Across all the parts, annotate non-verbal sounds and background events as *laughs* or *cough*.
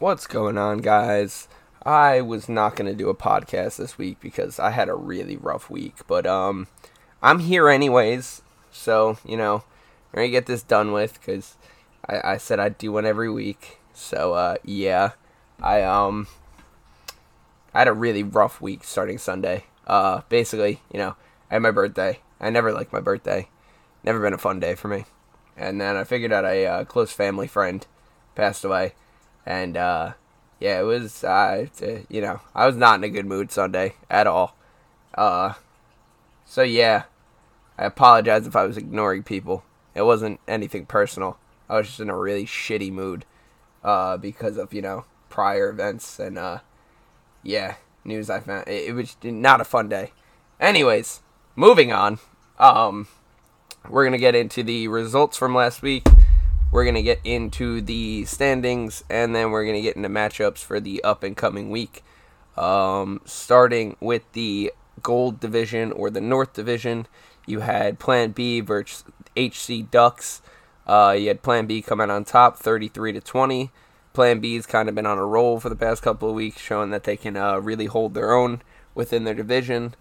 What's going on, guys? I was not going to do a podcast this week because I had a really rough week, but um I'm here anyways. So, you know, going to get this done with cuz I, I said I'd do one every week. So, uh yeah. I um I had a really rough week starting Sunday. Uh basically, you know, I had my birthday. I never liked my birthday. Never been a fun day for me. And then I figured out a uh, close family friend passed away and uh, yeah, it was uh, you know I was not in a good mood Sunday at all. Uh, so yeah, I apologize if I was ignoring people. It wasn't anything personal. I was just in a really shitty mood uh, because of you know prior events and uh, yeah news I found. It, it was not a fun day. Anyways, moving on. Um, we're gonna get into the results from last week we're going to get into the standings and then we're going to get into matchups for the up and coming week. Um, starting with the Gold Division or the North Division, you had Plan B versus HC Ducks. Uh, you had Plan B coming on top, 33 to 20. Plan B's kind of been on a roll for the past couple of weeks, showing that they can uh, really hold their own within their division.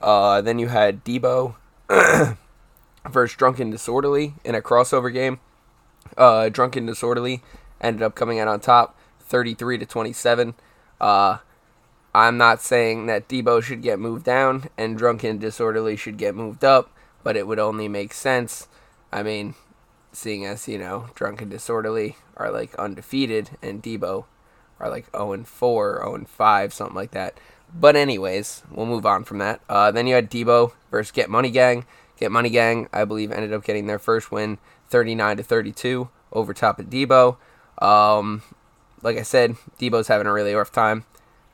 Uh, then you had Debo *clears throat* versus Drunken Disorderly in a crossover game uh, Drunken Disorderly ended up coming out on top, 33 to 27. Uh, I'm not saying that Debo should get moved down and Drunken Disorderly should get moved up, but it would only make sense. I mean, seeing as you know, Drunken Disorderly are like undefeated and Debo are like 0 and 4, 0 and 5, something like that. But anyways, we'll move on from that. Uh, then you had Debo versus Get Money Gang. Get Money Gang, I believe, ended up getting their first win 39 to 32 over top of Debo. Um, like I said, Debo's having a really rough time.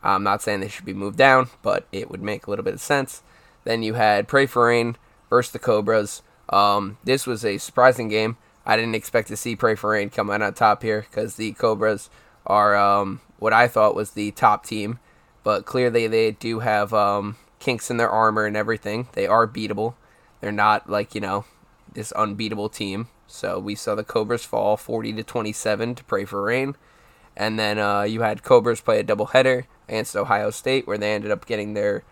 I'm not saying they should be moved down, but it would make a little bit of sense. Then you had Pray for Rain versus the Cobras. Um, this was a surprising game. I didn't expect to see Pray for Rain come out on top here because the Cobras are um, what I thought was the top team, but clearly they do have um, kinks in their armor and everything. They are beatable. They're not like you know this unbeatable team. So we saw the Cobras fall 40 to 27 to pray for rain. And then uh, you had Cobras play a doubleheader against Ohio State, where they ended up getting their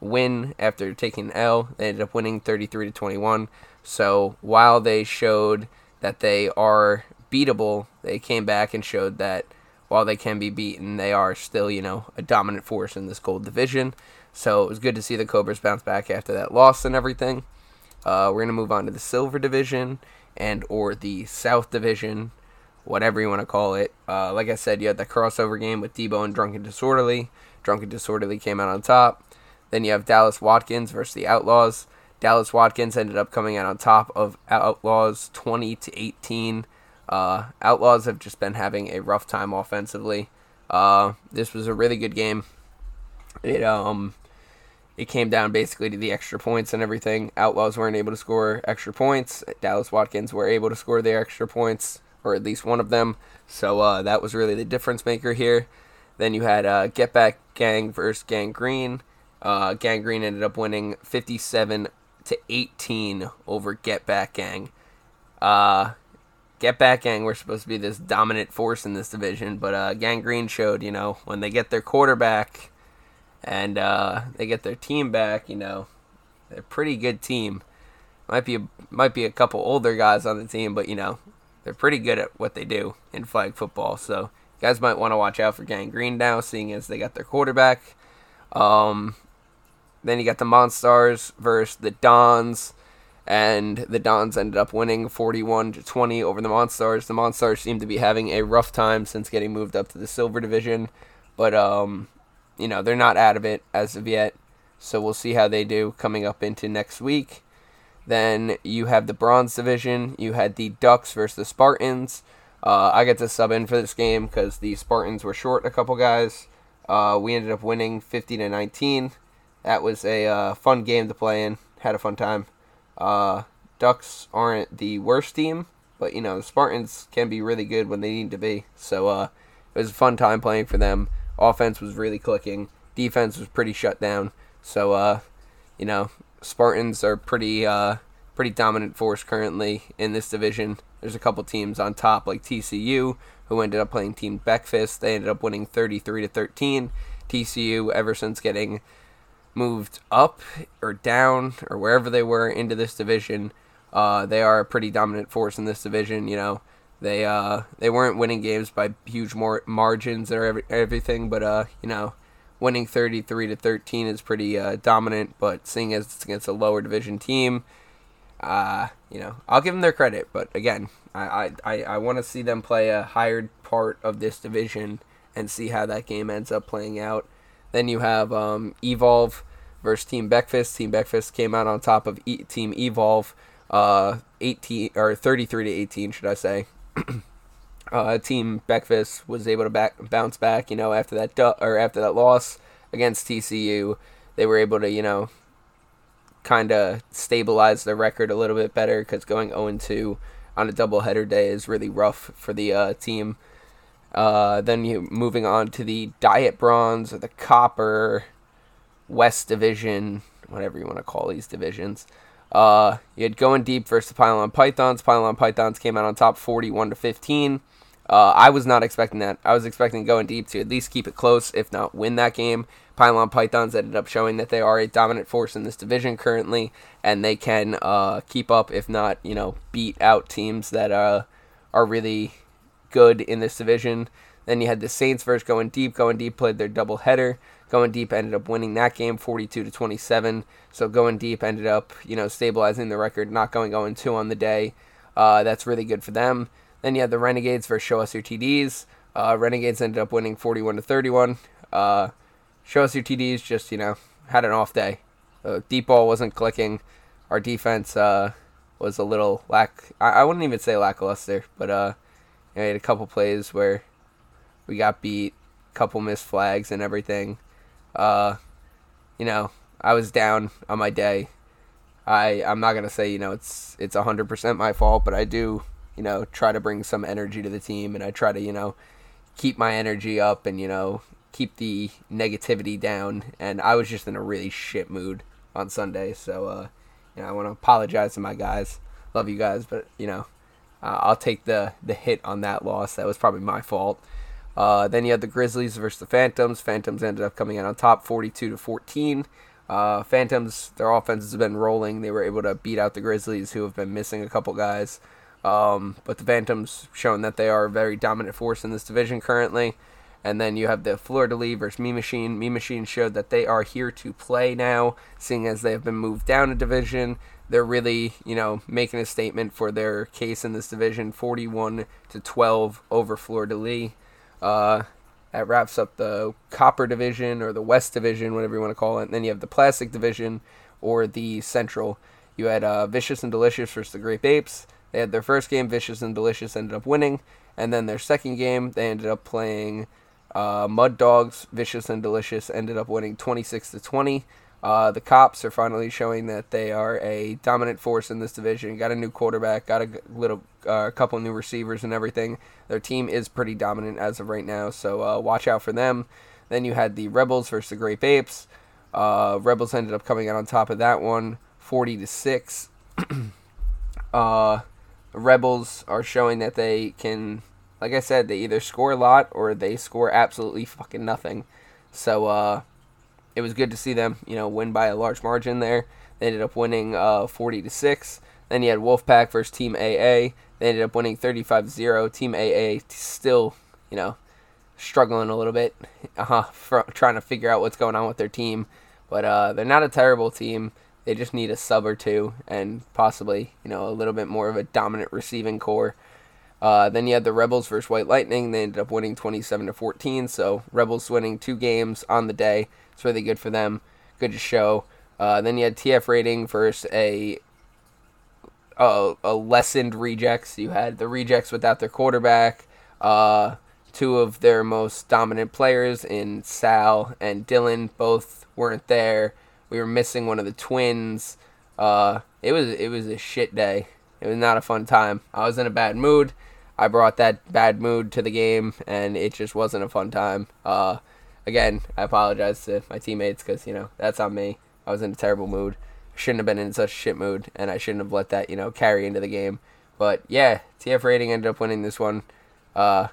win after taking L. They ended up winning 33 to 21. So while they showed that they are beatable, they came back and showed that while they can be beaten, they are still, you know, a dominant force in this gold division. So it was good to see the Cobras bounce back after that loss and everything. Uh, we're gonna move on to the silver division and or the South Division, whatever you want to call it. Uh, like I said, you had the crossover game with Debo and Drunken Disorderly. Drunken Disorderly came out on top. Then you have Dallas Watkins versus the Outlaws. Dallas Watkins ended up coming out on top of Outlaws 20 to 18. Uh, Outlaws have just been having a rough time offensively. Uh, this was a really good game. It um it came down basically to the extra points and everything. Outlaws weren't able to score extra points. Dallas Watkins were able to score their extra points, or at least one of them. So uh, that was really the difference maker here. Then you had uh, Get Back Gang versus Gang Green. Uh, Gang Green ended up winning 57 to 18 over Get Back Gang. Uh, Get Back Gang were supposed to be this dominant force in this division, but uh, Gang Green showed, you know, when they get their quarterback and uh, they get their team back, you know, they're a pretty good team. Might be a, might be a couple older guys on the team, but you know, they're pretty good at what they do in flag football. So you guys might want to watch out for Gang Green now, seeing as they got their quarterback. Um, then you got the Monstars versus the Dons, and the Dons ended up winning 41 to 20 over the Monstars. The Monstars seem to be having a rough time since getting moved up to the Silver Division, but um, you know, they're not out of it as of yet. So we'll see how they do coming up into next week. Then you have the bronze division. You had the Ducks versus the Spartans. Uh, I get to sub in for this game because the Spartans were short a couple guys. Uh, we ended up winning 50 to 19. That was a uh, fun game to play in. Had a fun time. Uh, Ducks aren't the worst team, but you know the Spartans can be really good when they need to be. So uh, it was a fun time playing for them. Offense was really clicking. Defense was pretty shut down. So, uh, you know, Spartans are pretty uh, pretty dominant force currently in this division. There's a couple teams on top like TCU who ended up playing Team Beckfist. They ended up winning 33 to 13. TCU, ever since getting moved up or down or wherever they were into this division, uh, they are a pretty dominant force in this division. You know, they uh, they weren't winning games by huge more margins or every, everything, but uh, you know, winning 33 to 13 is pretty uh, dominant. But seeing as it's against a lower division team, uh, you know, I'll give them their credit. But again, I I, I want to see them play a higher part of this division and see how that game ends up playing out. Then you have um, Evolve versus Team Beckfist. Team Beckfist came out on top of e- Team Evolve, uh, 18 or 33 to 18, should I say? *clears throat* uh, Team Beckfist was able to back bounce back, you know, after that du- or after that loss against TCU. They were able to, you know, kind of stabilize their record a little bit better because going 0 2 on a doubleheader day is really rough for the uh, team. Uh, then you moving on to the Diet Bronze or the Copper West Division, whatever you want to call these divisions. Uh, you had going deep versus the Pylon Pythons. Pylon Pythons came out on top 41 to 15. Uh, I was not expecting that. I was expecting going deep to at least keep it close, if not win that game. Pylon Pythons ended up showing that they are a dominant force in this division currently, and they can uh, keep up, if not, you know, beat out teams that uh, are really good in this division. Then you had the Saints versus Going Deep. Going Deep played their double header. Going Deep ended up winning that game 42 to 27. So Going Deep ended up, you know, stabilizing the record, not going 0 2 on the day. Uh, that's really good for them. Then you had the Renegades versus Show Us Your TDs. Uh, Renegades ended up winning 41 to 31. Uh, Show Us Your TDs just, you know, had an off day. Deep ball wasn't clicking. Our defense uh, was a little lack. I, I wouldn't even say lackluster, but uh, you know, had a couple plays where we got beat, couple missed flags and everything. Uh, you know, I was down on my day. I I'm not gonna say you know it's it's hundred percent my fault, but I do you know, try to bring some energy to the team and I try to, you know, keep my energy up and, you know, keep the negativity down. And I was just in a really shit mood on Sunday. So, uh, you know, I want to apologize to my guys. Love you guys, but, you know, uh, I'll take the, the hit on that loss. That was probably my fault. Uh, then you had the Grizzlies versus the Phantoms. Phantoms ended up coming out on top 42 to 14. Uh, Phantoms, their offense has been rolling. They were able to beat out the Grizzlies, who have been missing a couple guys. Um, but the Phantoms showing that they are a very dominant force in this division currently. And then you have the de Lis versus Mean Machine. Mean Machine showed that they are here to play now, seeing as they have been moved down a division. They're really, you know, making a statement for their case in this division, 41 to 12 over de Lis. Uh, that wraps up the Copper division or the West division, whatever you want to call it. And then you have the Plastic division or the Central. You had uh, Vicious and Delicious versus the Grape Apes. They had their first game, Vicious and Delicious ended up winning, and then their second game, they ended up playing uh, Mud Dogs. Vicious and Delicious ended up winning 26 to 20. Uh, the cops are finally showing that they are a dominant force in this division. Got a new quarterback, got a little, uh, a couple new receivers and everything. Their team is pretty dominant as of right now, so uh, watch out for them. Then you had the Rebels versus the Grape Apes. Uh, Rebels ended up coming out on top of that one, 40 to six. *clears throat* uh, Rebels are showing that they can, like I said, they either score a lot or they score absolutely fucking nothing. So uh, it was good to see them, you know, win by a large margin there. They ended up winning uh, 40 to six. Then you had Wolfpack versus Team AA. They ended up winning 35-0. Team AA still, you know, struggling a little bit, uh-huh, trying to figure out what's going on with their team. But uh, they're not a terrible team. They just need a sub or two and possibly, you know, a little bit more of a dominant receiving core. Uh, then you had the Rebels versus White Lightning. They ended up winning 27 to 14. So Rebels winning two games on the day. It's really good for them. Good to show. Uh, then you had TF rating versus a, a a lessened rejects. You had the rejects without their quarterback. Uh, two of their most dominant players in Sal and Dylan both weren't there. We were missing one of the twins. Uh, it was it was a shit day. It was not a fun time. I was in a bad mood. I brought that bad mood to the game, and it just wasn't a fun time. Uh, again, I apologize to my teammates because you know that's on me. I was in a terrible mood. Shouldn't have been in such a shit mood, and I shouldn't have let that you know carry into the game. But yeah, TF rating ended up winning this one. Uh,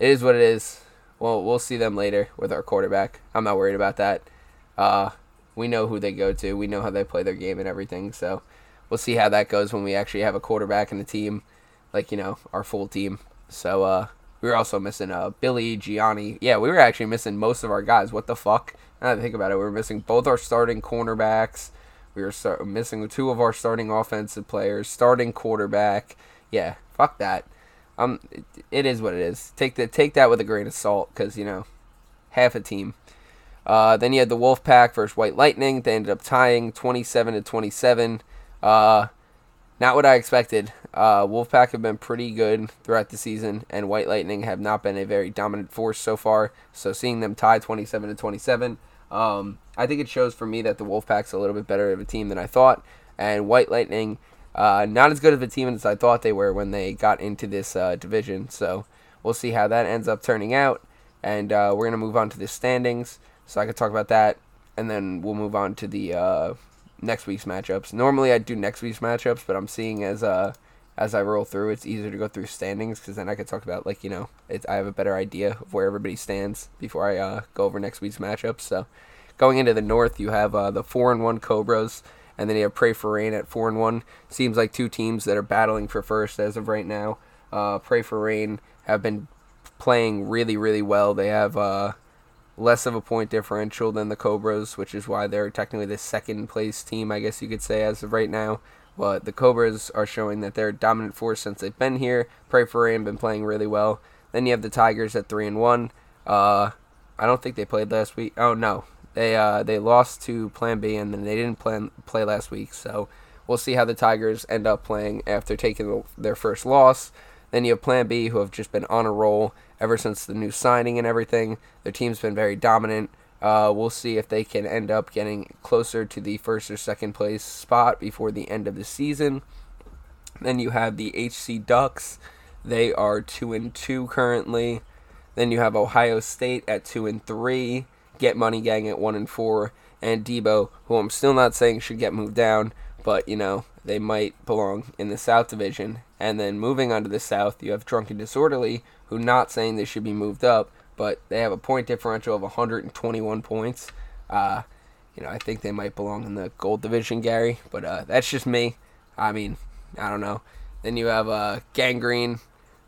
it is what it is. Well, we'll see them later with our quarterback. I'm not worried about that. Uh, we know who they go to. We know how they play their game and everything. So we'll see how that goes when we actually have a quarterback in the team, like you know our full team. So uh, we were also missing uh, Billy Gianni. Yeah, we were actually missing most of our guys. What the fuck? Now that I think about it, we were missing both our starting cornerbacks. We were start- missing two of our starting offensive players, starting quarterback. Yeah, fuck that. Um, it, it is what it is. Take the take that with a grain of salt, because you know, half a team. Uh, then you had the Wolfpack versus White Lightning. They ended up tying 27 to 27. Uh, not what I expected. Uh, Wolfpack have been pretty good throughout the season, and White Lightning have not been a very dominant force so far. So seeing them tie 27 to 27, um, I think it shows for me that the Wolfpack's a little bit better of a team than I thought, and White Lightning uh, not as good of a team as I thought they were when they got into this uh, division. So we'll see how that ends up turning out, and uh, we're gonna move on to the standings, so I could talk about that, and then we'll move on to the uh, next week's matchups. Normally I do next week's matchups, but I'm seeing as uh as I roll through, it's easier to go through standings because then I could talk about like you know I have a better idea of where everybody stands before I uh, go over next week's matchups. So going into the North, you have uh, the four and one Cobras, and then you have Pray for Rain at four and one. Seems like two teams that are battling for first as of right now. Uh, Pray for Rain have been playing really really well. They have uh, less of a point differential than the Cobras, which is why they're technically the second place team, I guess you could say, as of right now. But the Cobras are showing that they're a dominant force since they've been here. Pray for Rain been playing really well. Then you have the Tigers at three and one. Uh, I don't think they played last week. Oh no, they uh, they lost to Plan B and then they didn't plan play last week. So we'll see how the Tigers end up playing after taking their first loss. Then you have Plan B, who have just been on a roll ever since the new signing and everything. Their team's been very dominant. Uh, we'll see if they can end up getting closer to the first or second place spot before the end of the season. Then you have the HC Ducks. They are two and two currently. Then you have Ohio State at two and three. Get Money Gang at one and four, and Debo, who I'm still not saying should get moved down, but you know they might belong in the South Division. And then moving on to the South, you have Drunken Disorderly, who not saying they should be moved up, but they have a point differential of 121 points. Uh, you know, I think they might belong in the Gold Division, Gary, but uh, that's just me. I mean, I don't know. Then you have uh, Gang Green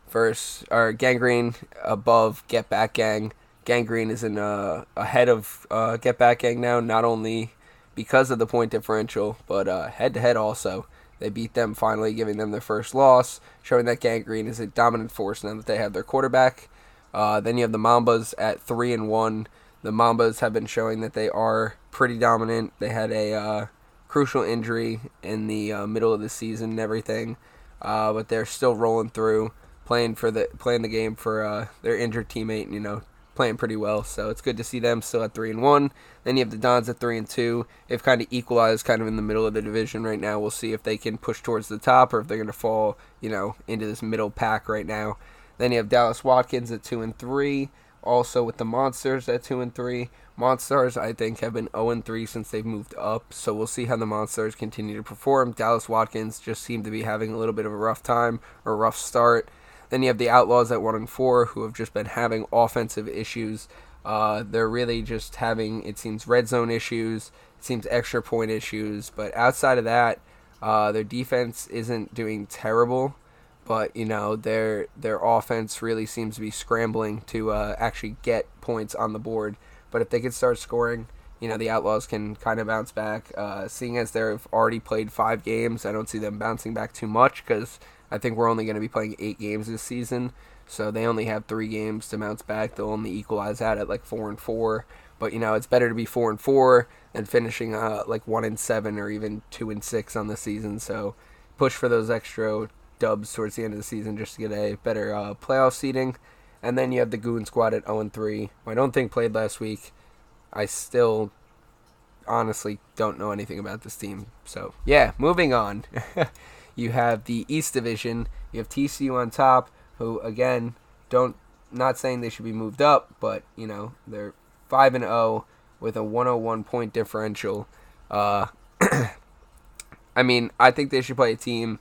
versus or Gang Green above Get Back Gang. Gangrene is in uh, ahead of uh, Get Back Gang now, not only because of the point differential, but head to head also. They beat them finally, giving them their first loss, showing that Gang Green is a dominant force now that they have their quarterback. Uh, then you have the Mambas at three and one. The Mambas have been showing that they are pretty dominant. They had a uh, crucial injury in the uh, middle of the season and everything, uh, but they're still rolling through, playing for the playing the game for uh, their injured teammate. You know, playing pretty well. So it's good to see them still at three and one. Then you have the Dons at three and two. They've kind of equalized, kind of in the middle of the division right now. We'll see if they can push towards the top or if they're going to fall, you know, into this middle pack right now. Then you have Dallas Watkins at two and three. Also with the Monstars at two and three. Monstars, I think, have been 0 and 3 since they've moved up, so we'll see how the Monstars continue to perform. Dallas Watkins just seemed to be having a little bit of a rough time or rough start. Then you have the Outlaws at one and four, who have just been having offensive issues. Uh, they're really just having, it seems, red zone issues. It seems extra point issues. But outside of that, uh, their defense isn't doing terrible. But you know their their offense really seems to be scrambling to uh, actually get points on the board. But if they could start scoring, you know the Outlaws can kind of bounce back. Uh, seeing as they've already played five games, I don't see them bouncing back too much because I think we're only going to be playing eight games this season, so they only have three games to bounce back. They'll only equalize out at like four and four. But you know, it's better to be four and four than finishing uh, like one and seven or even two and six on the season. So push for those extra dubs towards the end of the season just to get a better uh, playoff seating. And then you have the Goon Squad at 0 and 3. I don't think played last week. I still honestly don't know anything about this team. So yeah, moving on. *laughs* You have the East Division. You have TCU on top, who again don't not saying they should be moved up, but you know they're five and zero oh with a 101 point differential. Uh, *clears throat* I mean, I think they should play a team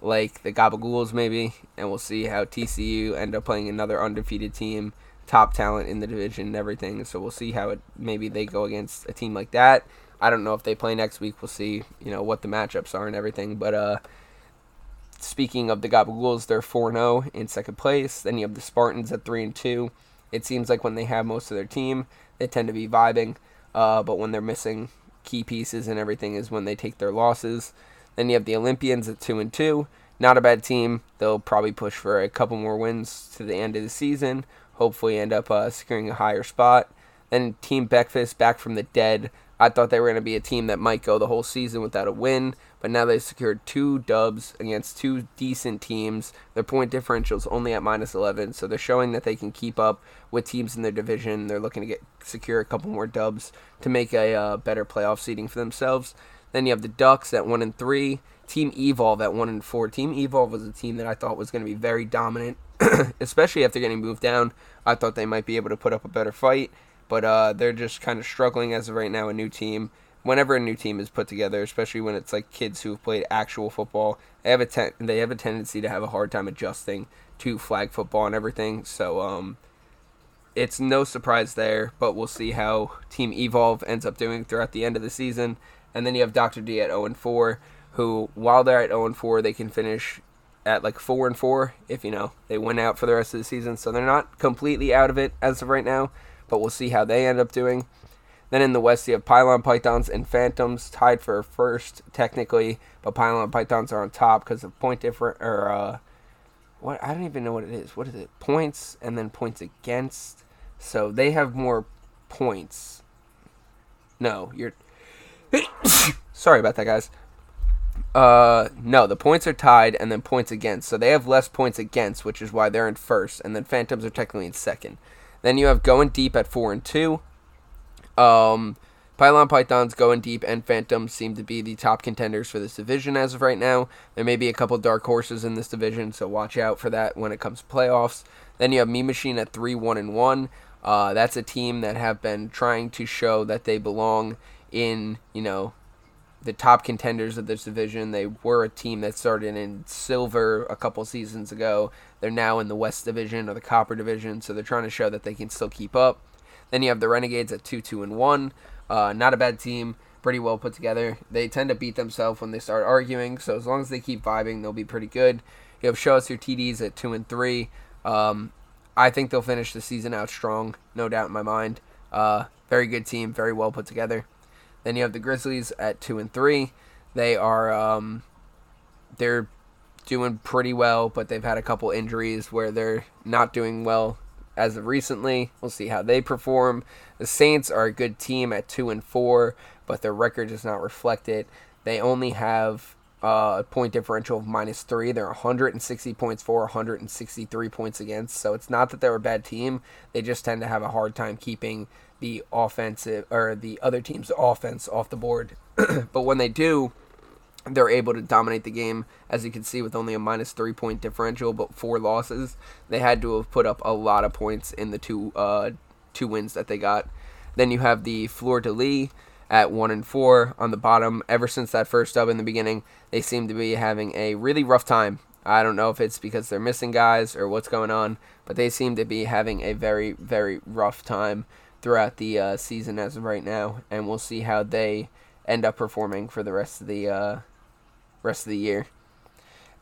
like the Gabagools maybe, and we'll see how TCU end up playing another undefeated team, top talent in the division and everything. So we'll see how it maybe they go against a team like that. I don't know if they play next week. We'll see, you know, what the matchups are and everything. But uh, speaking of the Gabagools, they're 4 0 in second place. Then you have the Spartans at 3 and 2. It seems like when they have most of their team, they tend to be vibing. Uh, but when they're missing key pieces and everything is when they take their losses. Then you have the Olympians at 2 and 2. Not a bad team. They'll probably push for a couple more wins to the end of the season. Hopefully, end up uh, securing a higher spot. Then Team Breakfast back from the dead. I thought they were going to be a team that might go the whole season without a win, but now they've secured two dubs against two decent teams. Their point differential is only at minus 11, so they're showing that they can keep up with teams in their division. They're looking to get secure a couple more dubs to make a uh, better playoff seeding for themselves. Then you have the Ducks at one and three. Team Evolve at one and four. Team Evolve was a team that I thought was going to be very dominant, *clears throat* especially after getting moved down. I thought they might be able to put up a better fight but uh, they're just kind of struggling as of right now. A new team, whenever a new team is put together, especially when it's like kids who have played actual football, they have a ten- they have a tendency to have a hard time adjusting to flag football and everything. So um, it's no surprise there, but we'll see how Team Evolve ends up doing throughout the end of the season. And then you have Dr. D at 0 and 4, who while they're at 0 and 4, they can finish at like 4 and 4 if you know they win out for the rest of the season. So they're not completely out of it as of right now but we'll see how they end up doing. Then in the West, you have Pylon Pythons and Phantoms tied for first technically, but Pylon Pythons are on top because of point different or uh, what I don't even know what it is. What is it? Points and then points against. So they have more points. No, you're. *coughs* Sorry about that, guys. Uh, no, the points are tied and then points against. So they have less points against, which is why they're in first, and then Phantoms are technically in second. Then you have going deep at four and two. Um, Pylon Pythons, Going Deep, and Phantoms seem to be the top contenders for this division as of right now. There may be a couple dark horses in this division, so watch out for that when it comes to playoffs. Then you have Mean Machine at three one and one. Uh, that's a team that have been trying to show that they belong in you know the top contenders of this division. They were a team that started in silver a couple seasons ago. They're now in the West Division or the Copper Division, so they're trying to show that they can still keep up. Then you have the Renegades at two, two, and one. Uh, not a bad team, pretty well put together. They tend to beat themselves when they start arguing, so as long as they keep vibing, they'll be pretty good. You have Show Us Your TDs at two and three. Um, I think they'll finish the season out strong, no doubt in my mind. Uh, very good team, very well put together. Then you have the Grizzlies at two and three. They are um, they're doing pretty well, but they've had a couple injuries where they're not doing well as of recently. We'll see how they perform. The Saints are a good team at two and four, but their record does not reflect it. They only have uh, a point differential of minus three. They're 160 points for, 163 points against. So it's not that they're a bad team. They just tend to have a hard time keeping the offensive or the other team's offense off the board. *clears throat* but when they do, they're able to dominate the game, as you can see, with only a minus three point differential, but four losses. They had to have put up a lot of points in the two uh, two wins that they got. Then you have the Fleur de Lis at one and four on the bottom. Ever since that first dub in the beginning, they seem to be having a really rough time. I don't know if it's because they're missing guys or what's going on, but they seem to be having a very, very rough time throughout the uh, season as of right now, and we'll see how they end up performing for the rest of the uh, rest of the year.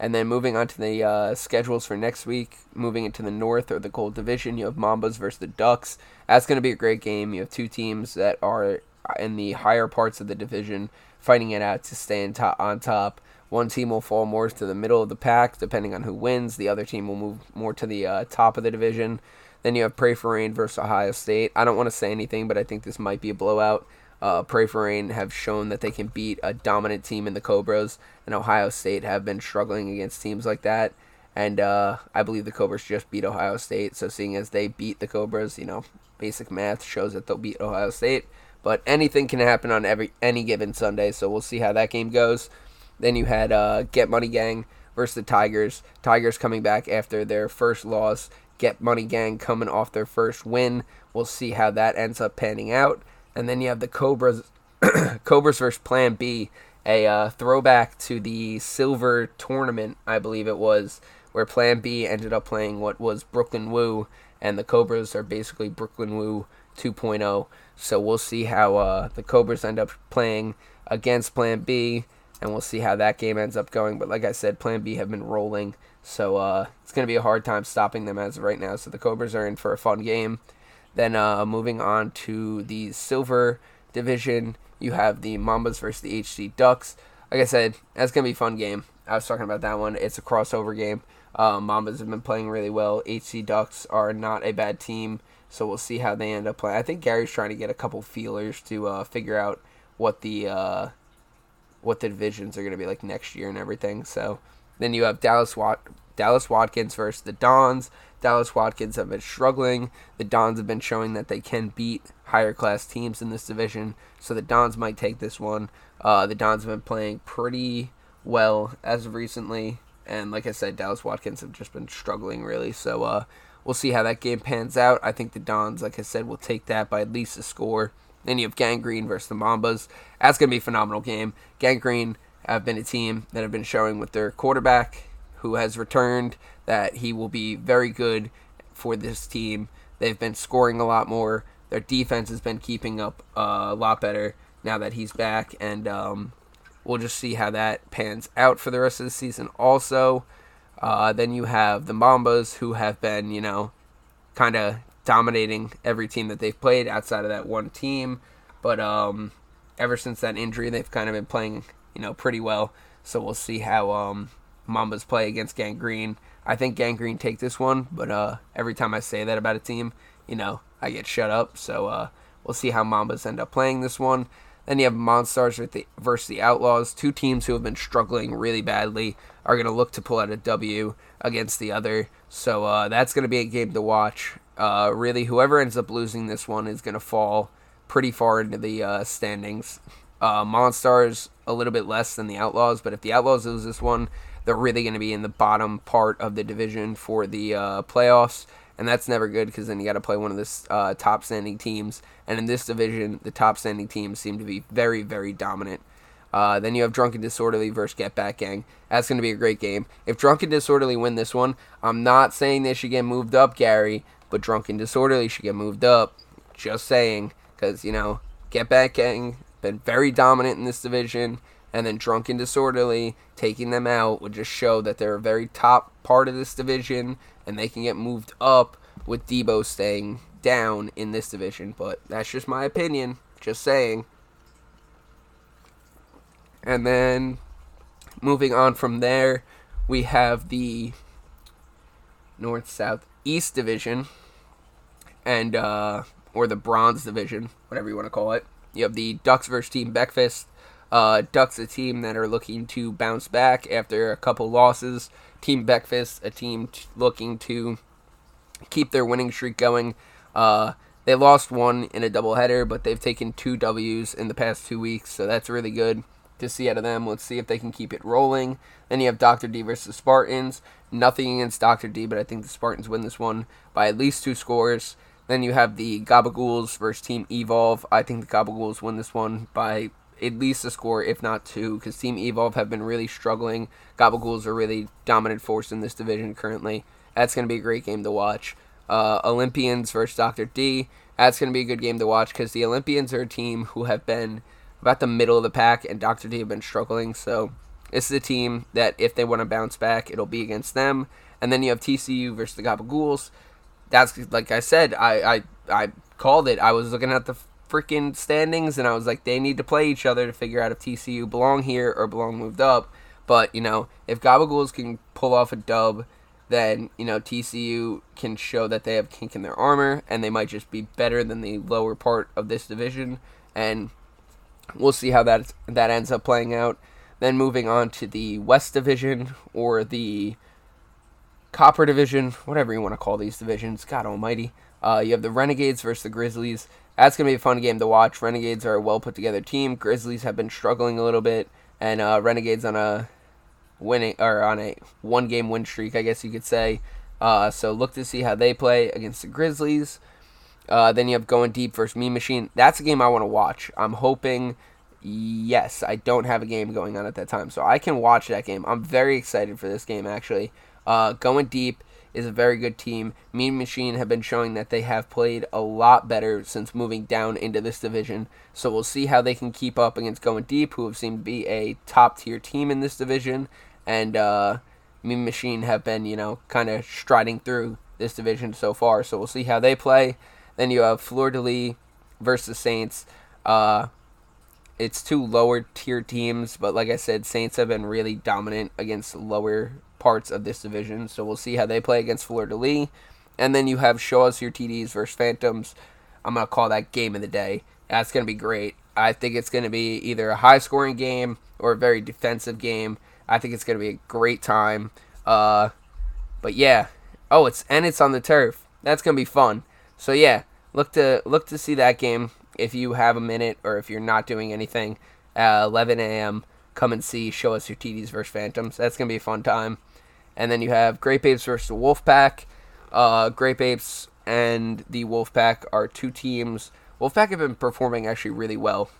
And then moving on to the uh, schedules for next week, moving into the North or the Gold Division, you have Mambas versus the Ducks. That's going to be a great game. You have two teams that are in the higher parts of the division fighting it out to stay on top. One team will fall more to the middle of the pack, depending on who wins. The other team will move more to the uh, top of the division. Then you have Pray for Rain versus Ohio State. I don't want to say anything, but I think this might be a blowout. Uh, Pray for Rain have shown that they can beat a dominant team in the Cobras, and Ohio State have been struggling against teams like that. And uh, I believe the Cobras just beat Ohio State. So seeing as they beat the Cobras, you know, basic math shows that they'll beat Ohio State. But anything can happen on every any given Sunday, so we'll see how that game goes. Then you had uh, Get Money Gang versus the Tigers. Tigers coming back after their first loss Get Money Gang coming off their first win. We'll see how that ends up panning out. And then you have the Cobras, *coughs* Cobras versus Plan B, a uh, throwback to the silver tournament, I believe it was, where Plan B ended up playing what was Brooklyn Woo, and the Cobras are basically Brooklyn Woo 2.0. So we'll see how uh, the Cobras end up playing against Plan B, and we'll see how that game ends up going. But like I said, Plan B have been rolling, so uh, it's going to be a hard time stopping them as of right now. So the Cobras are in for a fun game. Then uh, moving on to the silver division, you have the Mambas versus the HC Ducks. Like I said, that's going to be a fun game. I was talking about that one. It's a crossover game. Uh, Mambas have been playing really well. HC Ducks are not a bad team, so we'll see how they end up playing. I think Gary's trying to get a couple feelers to uh, figure out what the uh, what the divisions are going to be like next year and everything. So then you have Dallas Wat- Dallas Watkins versus the Dons. Dallas Watkins have been struggling. The Dons have been showing that they can beat higher class teams in this division, so the Dons might take this one. Uh, the Dons have been playing pretty well as of recently, and like I said, Dallas Watkins have just been struggling really. So uh, we'll see how that game pans out. I think the Dons, like I said, will take that by at least a score. Then you have Gang Green versus the Mambas. That's going to be a phenomenal game. Gang Green have been a team that have been showing with their quarterback who has returned that he will be very good for this team. They've been scoring a lot more. Their defense has been keeping up uh, a lot better now that he's back, and um, we'll just see how that pans out for the rest of the season. Also, uh, then you have the Mambas, who have been, you know, kind of dominating every team that they've played outside of that one team. But um, ever since that injury, they've kind of been playing, you know, pretty well. So we'll see how um, Mambas play against Gang Green. I think Gang Green take this one, but uh, every time I say that about a team, you know, I get shut up. So uh, we'll see how Mambas end up playing this one. Then you have Monstars versus the Outlaws. Two teams who have been struggling really badly are going to look to pull out a W against the other. So uh, that's going to be a game to watch. Uh, really, whoever ends up losing this one is going to fall pretty far into the uh, standings. Uh, Monstars a little bit less than the Outlaws, but if the Outlaws lose this one, they're really going to be in the bottom part of the division for the uh, playoffs, and that's never good because then you got to play one of the uh, top standing teams. And in this division, the top standing teams seem to be very, very dominant. Uh, then you have Drunken Disorderly versus Get Back Gang. That's going to be a great game. If Drunken Disorderly win this one, I'm not saying they should get moved up, Gary, but Drunken Disorderly should get moved up. Just saying, because you know, Get Back Gang been very dominant in this division, and then Drunken Disorderly taking them out would just show that they're a very top part of this division, and they can get moved up with Debo staying down in this division. But that's just my opinion. Just saying. And then moving on from there, we have the North South East Division, and uh, or the Bronze Division, whatever you want to call it. You have the Ducks versus Team Beckfist. Uh, Ducks, a team that are looking to bounce back after a couple losses. Team Beckfist, a team t- looking to keep their winning streak going. Uh, they lost one in a doubleheader, but they've taken two W's in the past two weeks, so that's really good to see out of them. Let's see if they can keep it rolling. Then you have Dr. D versus Spartans. Nothing against Dr. D, but I think the Spartans win this one by at least two scores. Then you have the Gabagools versus Team Evolve. I think the Gabagools win this one by at least a score, if not two, because Team Evolve have been really struggling. Gabagools are really dominant force in this division currently. That's going to be a great game to watch. Uh, Olympians versus Dr. D. That's going to be a good game to watch because the Olympians are a team who have been about the middle of the pack, and Dr. D have been struggling. So this is a team that if they want to bounce back, it'll be against them. And then you have TCU versus the Gabagools. That's like I said, I, I I called it. I was looking at the freaking standings and I was like, they need to play each other to figure out if TCU belong here or belong moved up. But you know, if Gabagools can pull off a dub, then you know TCU can show that they have kink in their armor and they might just be better than the lower part of this division. And we'll see how that that ends up playing out. Then moving on to the West Division or the Copper Division, whatever you want to call these divisions. God Almighty. Uh, you have the Renegades versus the Grizzlies. That's gonna be a fun game to watch. Renegades are a well put together team. Grizzlies have been struggling a little bit, and uh, Renegades on a winning or on a one game win streak, I guess you could say. Uh, so look to see how they play against the Grizzlies. Uh, then you have going deep versus Mean Machine. That's a game I want to watch. I'm hoping Yes, I don't have a game going on at that time, so I can watch that game. I'm very excited for this game, actually. Uh, going deep is a very good team. Mean Machine have been showing that they have played a lot better since moving down into this division. So we'll see how they can keep up against Going Deep, who have seemed to be a top tier team in this division. And uh, Mean Machine have been, you know, kind of striding through this division so far. So we'll see how they play. Then you have Fleur de Lis versus Saints. Uh, it's two lower tier teams, but like I said, Saints have been really dominant against lower parts of this division. So we'll see how they play against Fleur de Lis. And then you have Show Us Your TDs versus Phantoms. I'm going to call that game of the day. That's going to be great. I think it's going to be either a high scoring game or a very defensive game. I think it's going to be a great time. Uh, but yeah. Oh, it's and it's on the turf. That's going to be fun. So yeah, look to look to see that game if you have a minute or if you're not doing anything. Uh, 11 a.m. Come and see. Show us your TDs versus Phantoms. That's to be a fun time. And then you have Grape Apes versus the Wolfpack. Uh, Grape Apes and the Wolfpack are two teams. Wolfpack have been performing actually really well.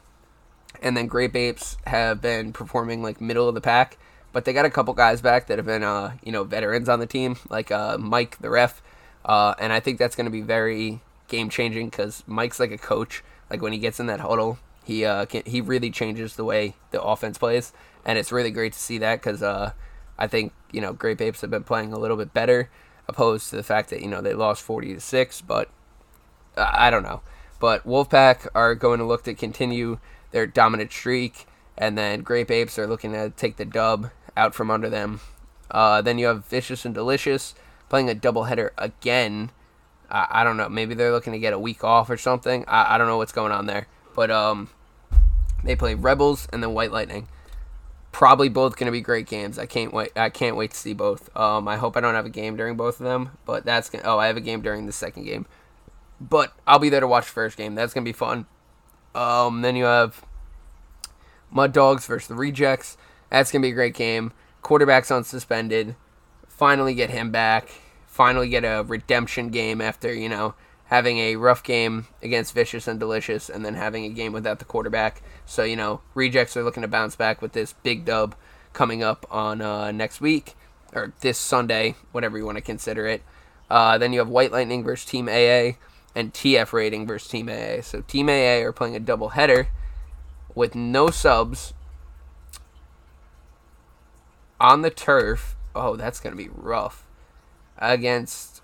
And then Grape Apes have been performing like middle of the pack. But they got a couple guys back that have been, uh, you know, veterans on the team, like uh, Mike, the ref. Uh, and I think that's going to be very game changing because Mike's like a coach. Like when he gets in that huddle, he uh, can, he really changes the way the offense plays, and it's really great to see that because uh, I think you know Grape Apes have been playing a little bit better, opposed to the fact that you know they lost forty to six. But uh, I don't know. But Wolfpack are going to look to continue their dominant streak, and then Grape Apes are looking to take the dub out from under them. Uh, then you have Vicious and Delicious playing a doubleheader again. I, I don't know. Maybe they're looking to get a week off or something. I, I don't know what's going on there. But um, they play Rebels and then White Lightning probably both going to be great games. I can't wait. I can't wait to see both. Um, I hope I don't have a game during both of them, but that's gonna, oh, I have a game during the second game, but I'll be there to watch the first game. That's gonna be fun. Um, then you have Mud Dogs versus the Rejects. That's gonna be a great game. Quarterback's on suspended. Finally get him back. Finally get a redemption game after you know having a rough game against Vicious and Delicious, and then having a game without the quarterback. So, you know, Rejects are looking to bounce back with this big dub coming up on uh, next week, or this Sunday, whatever you want to consider it. Uh, then you have White Lightning versus Team AA, and TF Rating versus Team AA. So, Team AA are playing a double header with no subs on the turf. Oh, that's going to be rough. Against.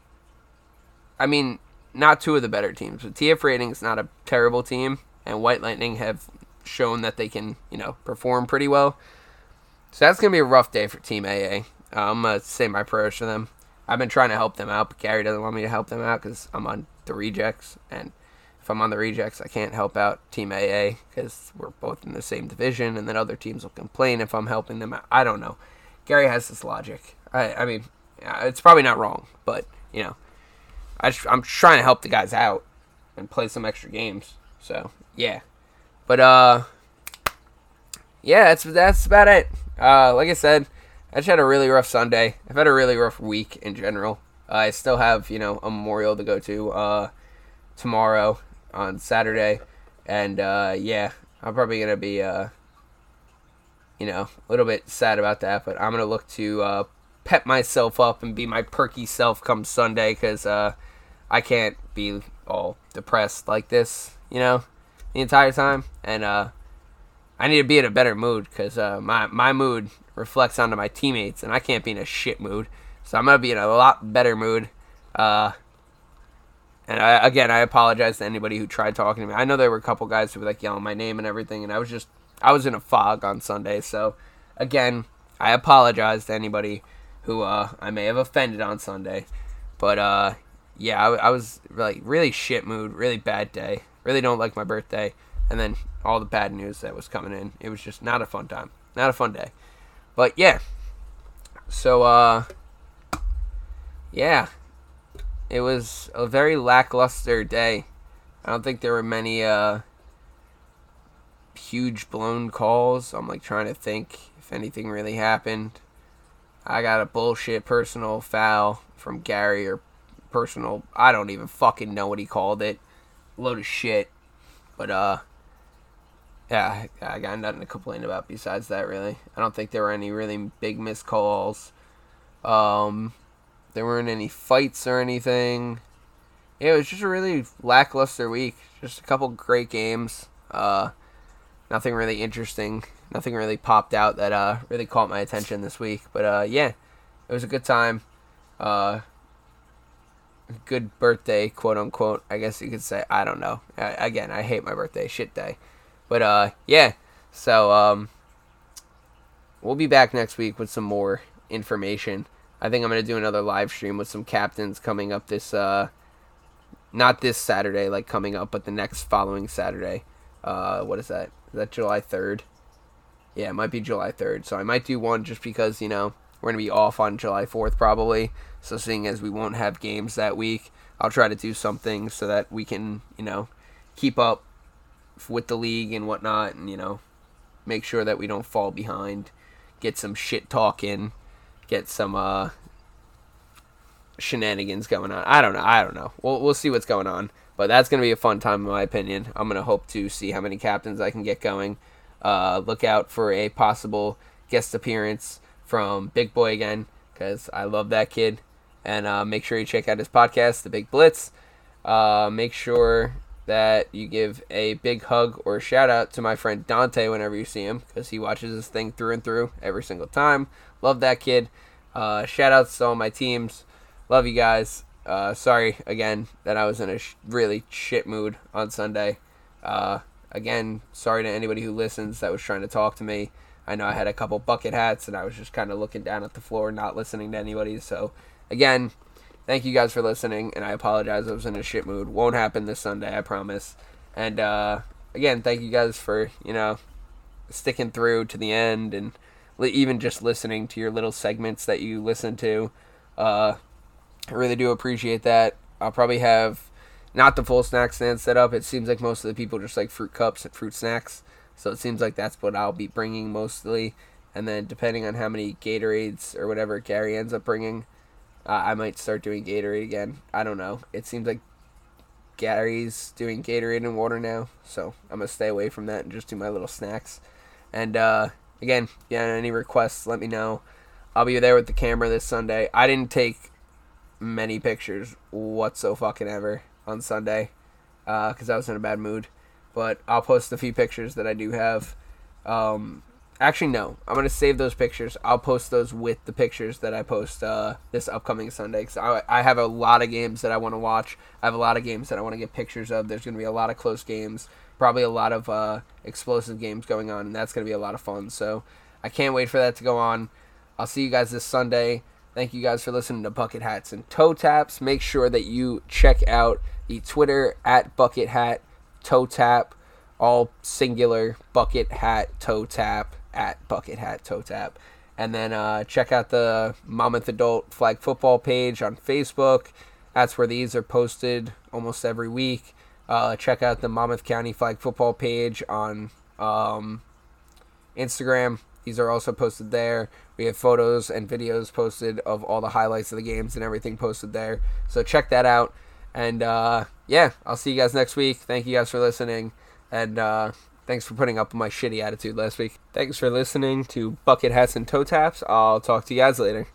I mean, not two of the better teams. But TF Rating is not a terrible team, and White Lightning have shown that they can, you know, perform pretty well. So that's gonna be a rough day for Team AA. Uh, I'm gonna say my prayers for them. I've been trying to help them out, but Gary doesn't want me to help them out because I'm on the rejects, and if I'm on the rejects, I can't help out Team AA because we're both in the same division, and then other teams will complain if I'm helping them out. I don't know. Gary has this logic. I, I mean, it's probably not wrong, but you know, I I'm trying to help the guys out and play some extra games. So yeah, but uh, yeah, that's that's about it. Uh, like I said, I just had a really rough Sunday. I've had a really rough week in general. Uh, I still have you know a memorial to go to uh, tomorrow on Saturday, and uh, yeah, I'm probably gonna be uh, you know a little bit sad about that. But I'm gonna look to uh, pep myself up and be my perky self come Sunday because uh, I can't be all depressed like this, you know, the entire time. And uh, I need to be in a better mood because uh, my my mood reflects onto my teammates, and I can't be in a shit mood. So I'm gonna be in a lot better mood. Uh, and I, again, I apologize to anybody who tried talking to me. I know there were a couple guys who were like yelling my name and everything, and I was just I was in a fog on Sunday. So again, I apologize to anybody who uh, I may have offended on Sunday. But uh, yeah, I, I was like really shit mood, really bad day. Really don't like my birthday, and then all the bad news that was coming in. It was just not a fun time, not a fun day. But yeah, so uh, yeah, it was a very lackluster day. I don't think there were many uh huge blown calls. I'm like trying to think if anything really happened. I got a bullshit personal foul from Gary or personal. I don't even fucking know what he called it. Load of shit. But uh, yeah, I got nothing to complain about besides that. Really, I don't think there were any really big missed calls. Um, there weren't any fights or anything. Yeah, it was just a really lackluster week. Just a couple great games. Uh, nothing really interesting. Nothing really popped out that uh really caught my attention this week. But uh, yeah, it was a good time. Uh, good birthday, quote unquote. I guess you could say. I don't know. I, again, I hate my birthday, shit day. But uh, yeah. So um, we'll be back next week with some more information. I think I'm gonna do another live stream with some captains coming up this uh, not this Saturday, like coming up, but the next following Saturday. Uh, what is that? Is that July third? Yeah, it might be July third. So I might do one just because you know we're gonna be off on July fourth probably. So seeing as we won't have games that week, I'll try to do something so that we can you know keep up with the league and whatnot, and you know make sure that we don't fall behind. Get some shit talking get some uh, shenanigans going on. I don't know. I don't know. We'll we'll see what's going on. But that's gonna be a fun time in my opinion. I'm gonna hope to see how many captains I can get going. Uh, look out for a possible guest appearance from Big Boy again because I love that kid. And uh, make sure you check out his podcast, The Big Blitz. Uh, make sure that you give a big hug or shout out to my friend Dante whenever you see him because he watches this thing through and through every single time. Love that kid. Uh, shout outs to all my teams. Love you guys. Uh, sorry again that I was in a sh- really shit mood on Sunday. Uh, again, sorry to anybody who listens that was trying to talk to me. I know I had a couple bucket hats and I was just kind of looking down at the floor, not listening to anybody. So, again, thank you guys for listening, and I apologize. I was in a shit mood. Won't happen this Sunday, I promise. And uh, again, thank you guys for you know sticking through to the end and even just listening to your little segments that you listen to. Uh, I really do appreciate that. I'll probably have not the full snack stand set up. It seems like most of the people just like fruit cups and fruit snacks. So it seems like that's what I'll be bringing mostly. And then depending on how many Gatorades or whatever Gary ends up bringing, uh, I might start doing Gatorade again. I don't know. It seems like Gary's doing Gatorade and water now. So I'm going to stay away from that and just do my little snacks. And uh, Again, yeah, any requests, let me know. I'll be there with the camera this Sunday. I didn't take many pictures whatsoever fucking ever on Sunday because uh, I was in a bad mood. But I'll post a few pictures that I do have. Um, actually, no, I'm gonna save those pictures. I'll post those with the pictures that I post uh, this upcoming Sunday. Because I, I have a lot of games that I want to watch. I have a lot of games that I want to get pictures of. There's gonna be a lot of close games probably a lot of uh, explosive games going on, and that's to be a lot of fun. So I can't wait for that to go on. I'll see you guys this Sunday. Thank you guys for listening to Bucket Hats and Toe Taps. Make sure that you check out the Twitter at Bucket Hat Toe Tap, all singular Bucket Hat Toe Tap at Bucket Hat Toe Tap. And then uh, check out the Monmouth Adult Flag Football page on Facebook. That's where these are posted almost every week. Uh, check out the Monmouth County Flag Football page on um, Instagram. These are also posted there. We have photos and videos posted of all the highlights of the games and everything posted there. So check that out. And uh, yeah, I'll see you guys next week. Thank you guys for listening. And uh, thanks for putting up with my shitty attitude last week. Thanks for listening to Bucket Hats and Toe Taps. I'll talk to you guys later.